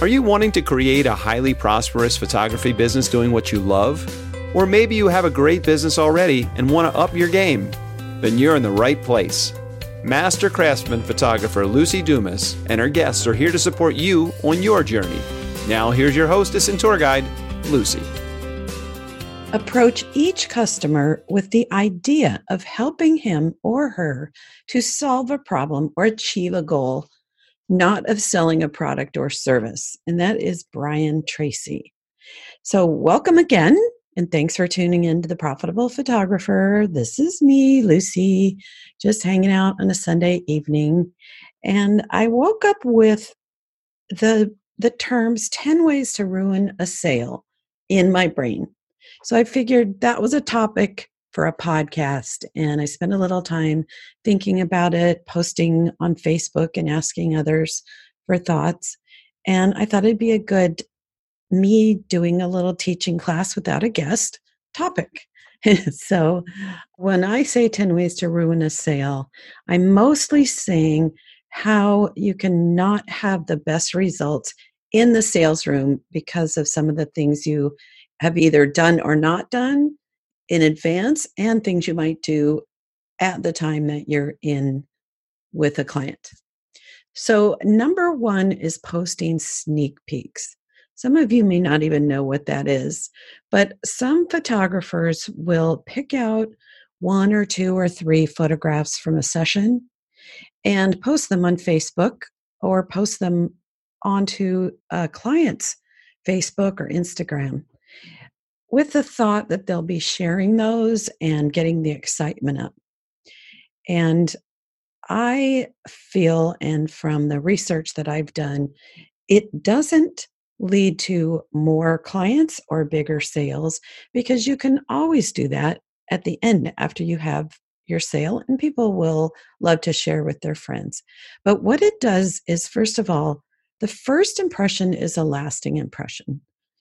Are you wanting to create a highly prosperous photography business doing what you love? Or maybe you have a great business already and want to up your game? Then you're in the right place. Master craftsman photographer Luci Dumas and her guests are here to support you on your journey. Now, here's your hostess and tour guide, Luci. Approach each customer with the idea of helping him or her to solve a problem or achieve a goal not of selling a product or service. And that is Brian Tracy. So, welcome again. And thanks for tuning in to The Profitable Photographer. This is me, Luci, just hanging out on a Sunday evening. And I woke up with the, the terms 10 ways to ruin a sale in my brain. So I figured that was a topic for a podcast. And I spent a little time thinking about it, posting on Facebook and asking others for thoughts. And I thought it'd be a good me doing a little teaching class without a guest topic. so when I say 10 ways to ruin a sale, I'm mostly saying how you cannot have the best results in the sales room because of some of the things you have either done or not done in advance and things you might do at the time that you're in with a client. So, number one is posting sneak peeks. Some of you may not even know what that is, but some photographers will pick out one or two or three photographs from a session and post them on Facebook or post them onto a client's Facebook or Instagram with the thought that they'll be sharing those and getting the excitement up. And I feel, and from the research that I've done, it doesn't lead to more clients or bigger sales because you can always do that at the end after you have your sale, and people will love to share with their friends. But what it does is, first of all, the first impression is a lasting impression.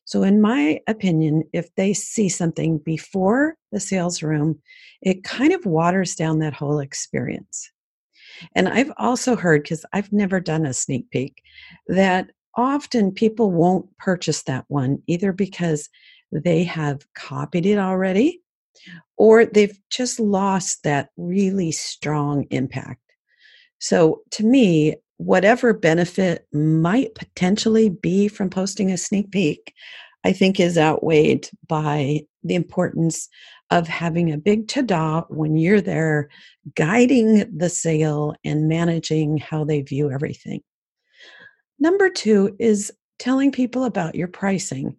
So, in my opinion, if they see something before the sales room, it kind of waters down that whole experience. And I've also heard, because I've never done a sneak peek, that often people won't purchase that one either because they have copied it already or they've just lost that really strong impact. So, to me, whatever benefit might potentially be from posting a sneak peek, I think is outweighed by the importance of having a big ta-da when you're there guiding the sale and managing how they view everything. Number two is telling people about your pricing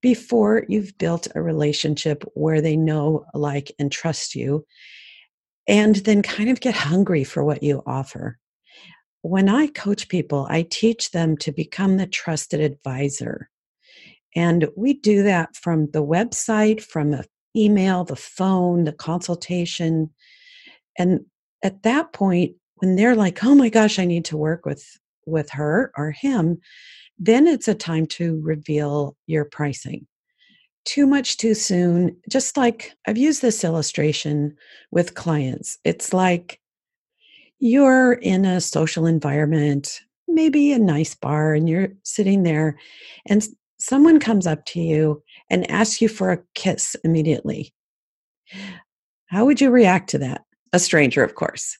before you've built a relationship where they know, like, and trust you, and then kind of get hungry for what you offer when I coach people, I teach them to become the trusted advisor. And we do that from the website, from the email, the phone, the consultation. And at that point, when they're like, oh my gosh, I need to work with with her or him, then it's a time to reveal your pricing. Too much too soon, just like I've used this illustration with clients. It's like you're in a social environment, maybe a nice bar, and you're sitting there, and someone comes up to you and asks you for a kiss immediately. How would you react to that? A stranger, of course.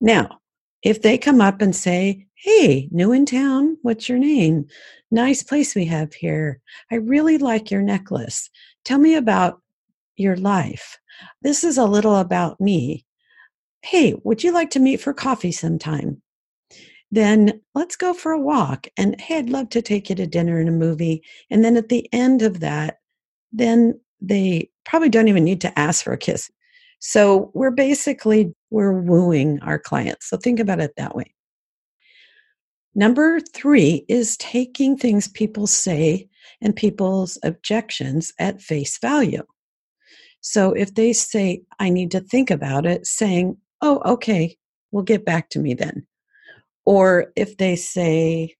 Now, if they come up and say, Hey, new in town, what's your name? Nice place we have here. I really like your necklace. Tell me about your life. This is a little about me hey, would you like to meet for coffee sometime? Then let's go for a walk. And hey, I'd love to take you to dinner and a movie. And then at the end of that, then they probably don't even need to ask for a kiss. So we're basically we're wooing our clients. So think about it that way. Number three is taking things people say and people's objections at face value. So if they say, I need to think about it, saying, oh, okay, we'll get back to me then. Or if they say,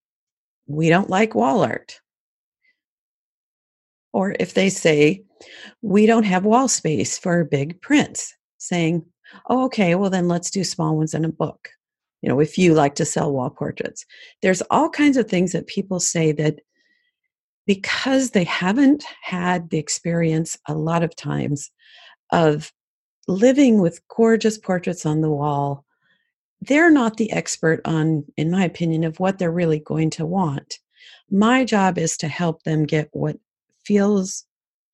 we don't like wall art. Or if they say, we don't have wall space for big prints, saying, oh, okay, well, then let's do small ones in a book. you know, if you like to sell wall portraits. There's all kinds of things that people say that because they haven't had the experience a lot of times of living with gorgeous portraits on the wall, they're not the expert on, in my opinion, of what they're really going to want. My job is to help them get what feels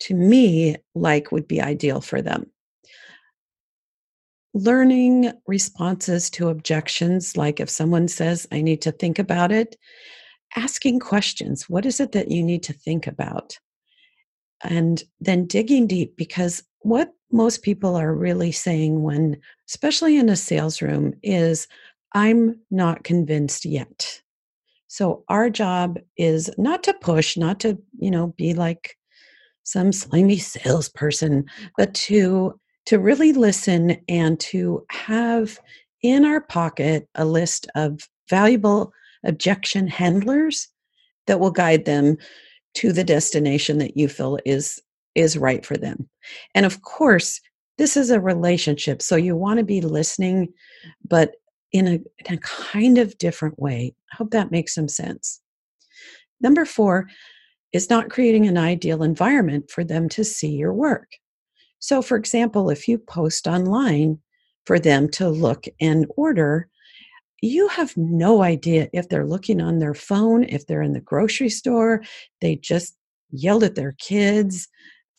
to me like would be ideal for them. Learning responses to objections, like if someone says, I need to think about it, asking questions. What is it that you need to think about? And then digging deep because what most people are really saying when, especially in a sales room, is I'm not convinced yet. So our job is not to push, not to, you know, be like some slimy salesperson, but to to really listen and to have in our pocket a list of valuable objection handlers that will guide them to the destination that you feel is is right for them. And of course, this is a relationship, so you want to be listening but in a, in a kind of different way. I hope that makes some sense. Number 4 is not creating an ideal environment for them to see your work. So, for example, if you post online for them to look and order, you have no idea if they're looking on their phone, if they're in the grocery store, they just yelled at their kids,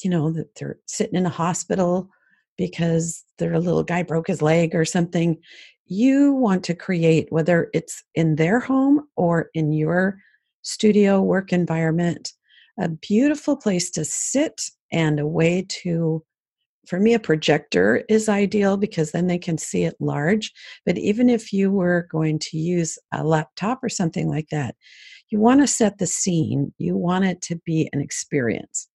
you know, that they're sitting in a hospital because their little guy broke his leg or something. You want to create, whether it's in their home or in your studio work environment, a beautiful place to sit and a way to for me, a projector is ideal because then they can see it large. But even if you were going to use a laptop or something like that, you want to set the scene. You want it to be an experience.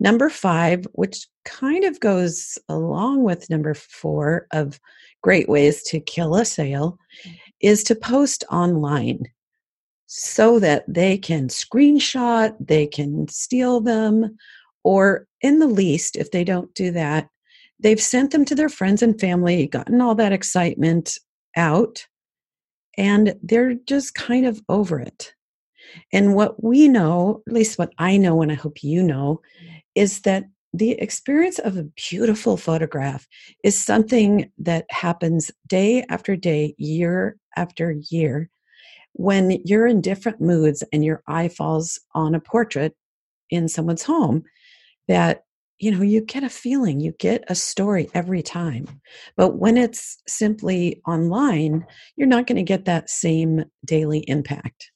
Number five, which kind of goes along with number four of great ways to kill a sale, mm. is to post online so that they can screenshot, they can steal them, or in the least, if they don't do that, they've sent them to their friends and family, gotten all that excitement out, and they're just kind of over it. And what we know, at least what I know, and I hope you know, mm-hmm. is that the experience of a beautiful photograph is something that happens day after day, year after year. When you're in different moods and your eye falls on a portrait in someone's home, that you know you get a feeling you get a story every time. But when it's simply online you're not going to get that same daily impact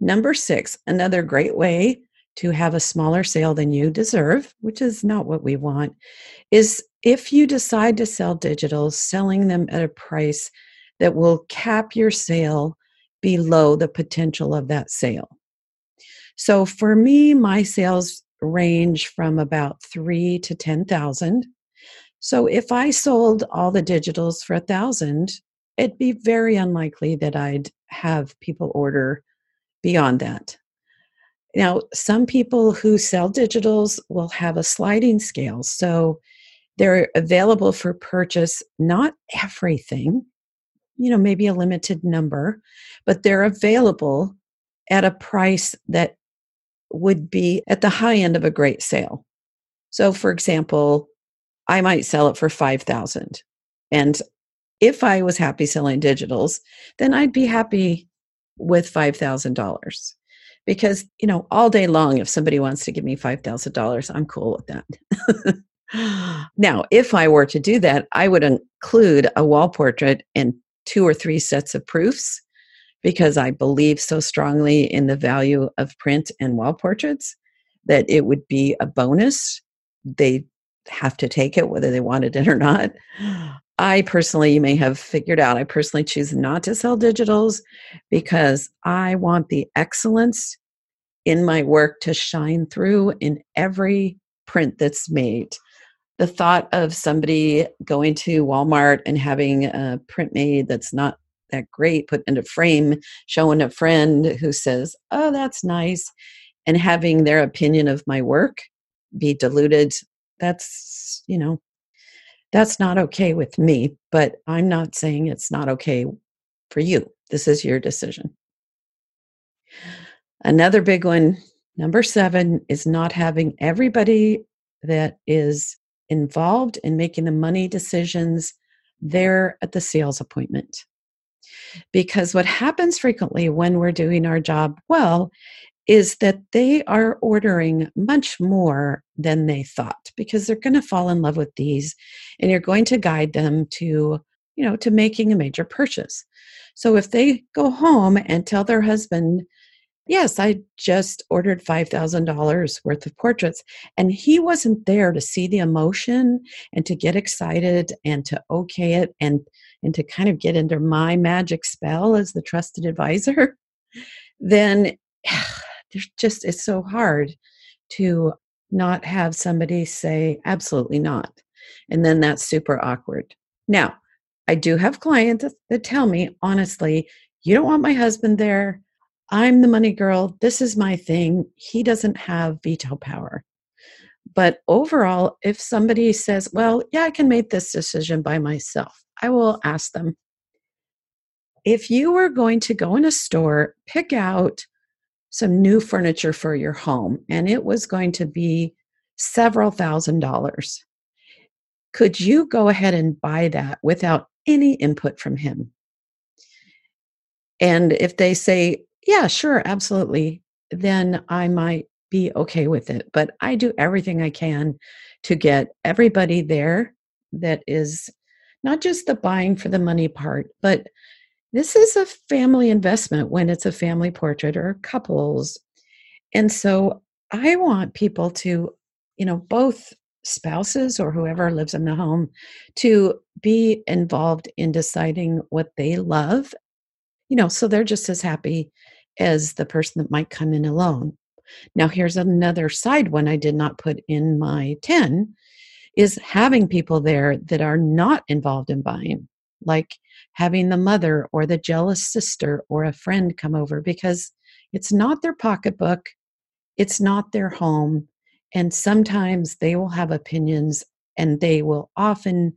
number 6 another great way to have a smaller sale than you deserve which is not what we want is if you decide to sell digital, selling them at a price that will cap your sale below the potential of that sale so for me my sales range from about three to 10,000. So if I sold all the digitals for a thousand, it'd be very unlikely that I'd have people order beyond that. Now, some people who sell digitals will have a sliding scale. So they're available for purchase, not everything, you know, maybe a limited number, but they're available at a price that would be at the high end of a great sale. So for example, I might sell it for 5000 and if I was happy selling digitals, then I'd be happy with $5,000 because, you know, all day long if somebody wants to give me $5,000, I'm cool with that. now, if I were to do that, I would include a wall portrait and two or three sets of proofs because I believe so strongly in the value of print and wall portraits that it would be a bonus. They have to take it whether they wanted it or not. I personally, you may have figured out, I personally choose not to sell digitals because I want the excellence in my work to shine through in every print that's made. The thought of somebody going to Walmart and having a print made that's not that great, put in a frame, showing a friend who says, Oh, that's nice, and having their opinion of my work be diluted. That's, you know, That's not okay with me, but I'm not saying it's not okay for you. This is your decision. Another big one, number seven, is not having everybody that is involved in making the money decisions there at the sales appointment. Because what happens frequently when we're doing our job well is that they are ordering much more than they thought because they're going to fall in love with these and you're going to guide them to you know to making a major purchase. So if they go home and tell their husband yes i just ordered $5000 worth of portraits and he wasn't there to see the emotion and to get excited and to okay it and and to kind of get under my magic spell as the trusted advisor then there's just it's so hard to not have somebody say absolutely not and then that's super awkward. Now i do have clients that tell me honestly you don't want my husband there. I'm the money girl. This is my thing. He doesn't have veto power. But overall if somebody says well yeah i can make this decision by myself. I will ask them. If you were going to go in a store pick out some new furniture for your home, and it was going to be several thousand dollars. Could you go ahead and buy that without any input from him? And if they say, yeah, sure, absolutely, then I might be okay with it. But I do everything I can to get everybody there that is not just the buying for the money part, but this is a family investment when it's a family portrait or couples. And so I want people to, you know, both spouses or whoever lives in the home to be involved in deciding what they love, you know, so they're just as happy as the person that might come in alone. Now, here's another side one I did not put in my 10 is having people there that are not involved in buying, like having the mother or the jealous sister or a friend come over because it's not their pocketbook, it's not their home, and sometimes they will have opinions and they will often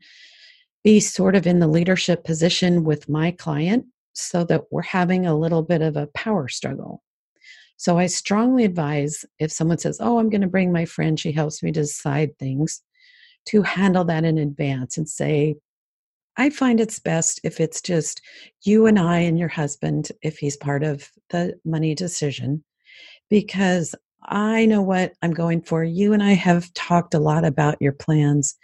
be sort of in the leadership position with my client so that we're having a little bit of a power struggle. So I strongly advise if someone says, Oh, I'm going to bring my friend, she helps me decide things, to handle that in advance and say, I find it's best if it's just you and I and your husband, if he's part of the money decision, because I know what I'm going for. You and I have talked a lot about your plans,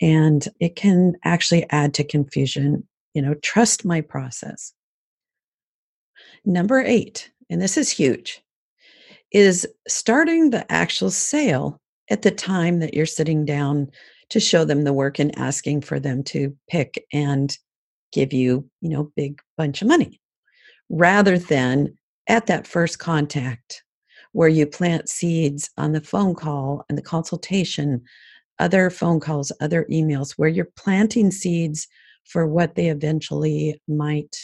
and it can actually add to confusion. You know, trust my process. Number eight, and this is huge, is starting the actual sale at the time that you're sitting down to show them the work and asking for them to pick and give you, you know, big bunch of money rather than at that first contact where you plant seeds on the phone call and the consultation, other phone calls, other emails, where you're planting seeds for what they eventually might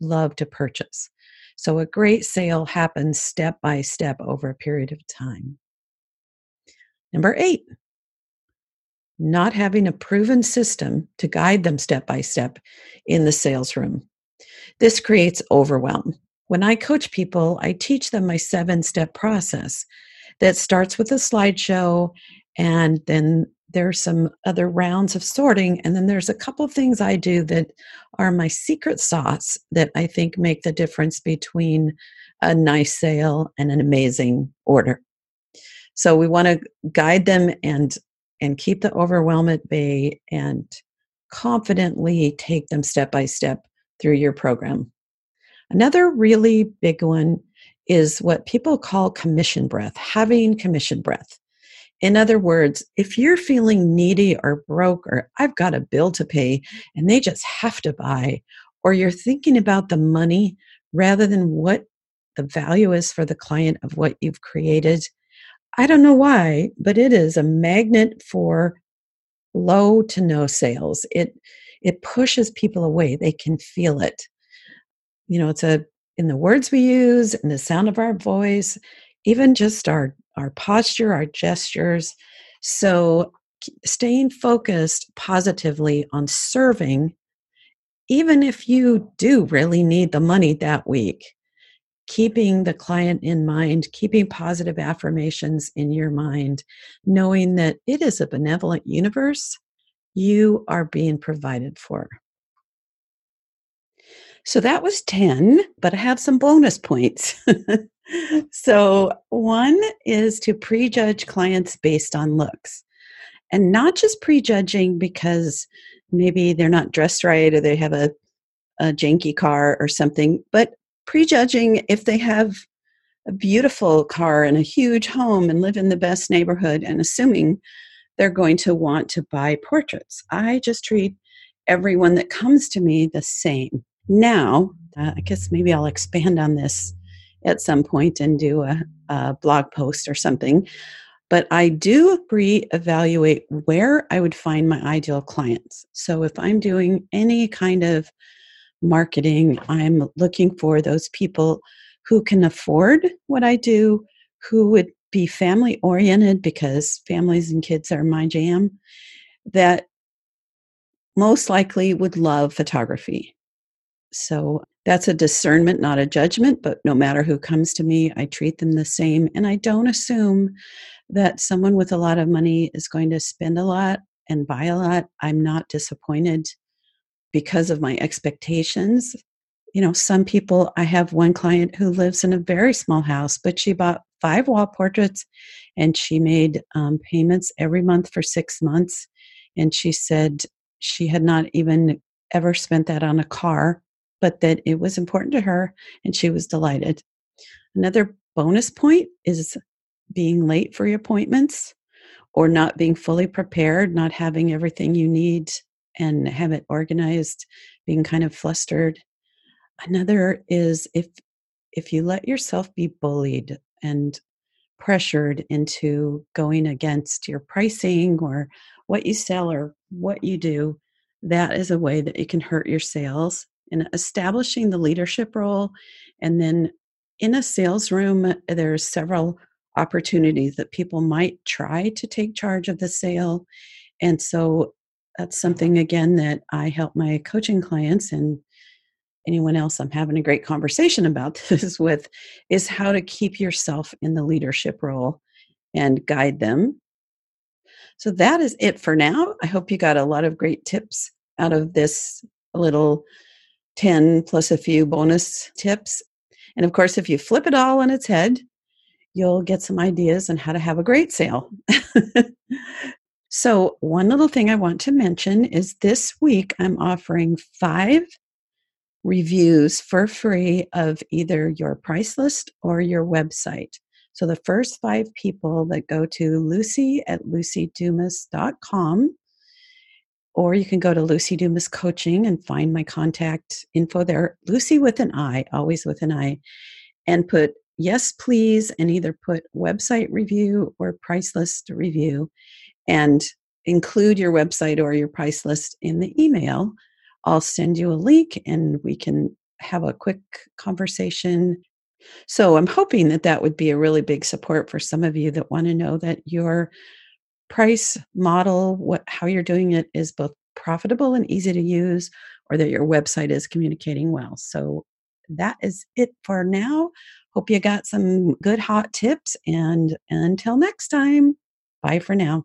love to purchase. So a great sale happens step by step over a period of time. Number eight, not having a proven system to guide them step by step in the sales room. This creates overwhelm. When I coach people, I teach them my seven step process that starts with a slideshow, and then there's some other rounds of sorting, and then there's a couple of things I do that are my secret sauce that I think make the difference between a nice sale and an amazing order. So we want to guide them and and keep the overwhelm at bay and confidently take them step by step through your program. Another really big one is what people call commission breath, having commission breath. In other words, if you're feeling needy or broke, or I've got a bill to pay and they just have to buy, or you're thinking about the money rather than what the value is for the client of what you've created, I don't know why, but it is a magnet for low to no sales. It it pushes people away. They can feel it. You know, it's a in the words we use, in the sound of our voice, even just our our posture, our gestures. So staying focused positively on serving, even if you do really need the money that week, keeping the client in mind, keeping positive affirmations in your mind, knowing that it is a benevolent universe, you are being provided for. So that was 10, but I have some bonus points. so, one is to prejudge clients based on looks and not just prejudging because maybe they're not dressed right or they have a, a janky car or something, but prejudging if they have a beautiful car and a huge home and live in the best neighborhood and assuming they're going to want to buy portraits. I just treat everyone that comes to me the same. Now, uh, I guess maybe I'll expand on this at some point and do a, a blog post or something. But I do re-evaluate where I would find my ideal clients. So if I'm doing any kind of marketing, I'm looking for those people who can afford what I do, who would be family oriented because families and kids are my jam, that most likely would love photography. So that's a discernment, not a judgment, but no matter who comes to me, I treat them the same. And I don't assume that someone with a lot of money is going to spend a lot and buy a lot. I'm not disappointed because of my expectations. You know, some people, I have one client who lives in a very small house, but she bought five wall portraits and she made um, payments every month for six months. And she said she had not even ever spent that on a car but that it was important to her and she was delighted. Another bonus point is being late for your appointments or not being fully prepared, not having everything you need and have it organized, being kind of flustered. Another is if if you let yourself be bullied and pressured into going against your pricing or what you sell or what you do, that is a way that it can hurt your sales And establishing the leadership role. And then in a sales room, there's several opportunities that people might try to take charge of the sale. And so that's something, again, that I help my coaching clients and anyone else I'm having a great conversation about this with is how to keep yourself in the leadership role and guide them. So that is it for now. I hope you got a lot of great tips out of this little 10 plus a few bonus tips. And of course, if you flip it all on its head, you'll get some ideas on how to have a great sale. so, one little thing I want to mention is this week I'm offering five reviews for free of either your price list or your website. So, the first five people that go to luci at lucidumas.com or you can go to Luci Dumas Coaching and find my contact info there. Luci with an I, always with an I, and put yes, please, and either put website review or price list review and include your website or your price list in the email. I'll send you a link and we can have a quick conversation. So I'm hoping that that would be a really big support for some of you that want to know that your price model, what how you're doing it is both profitable and easy to use, or that your website is communicating well. So that is it for now. Hope you got some good hot tips and until next time, bye for now.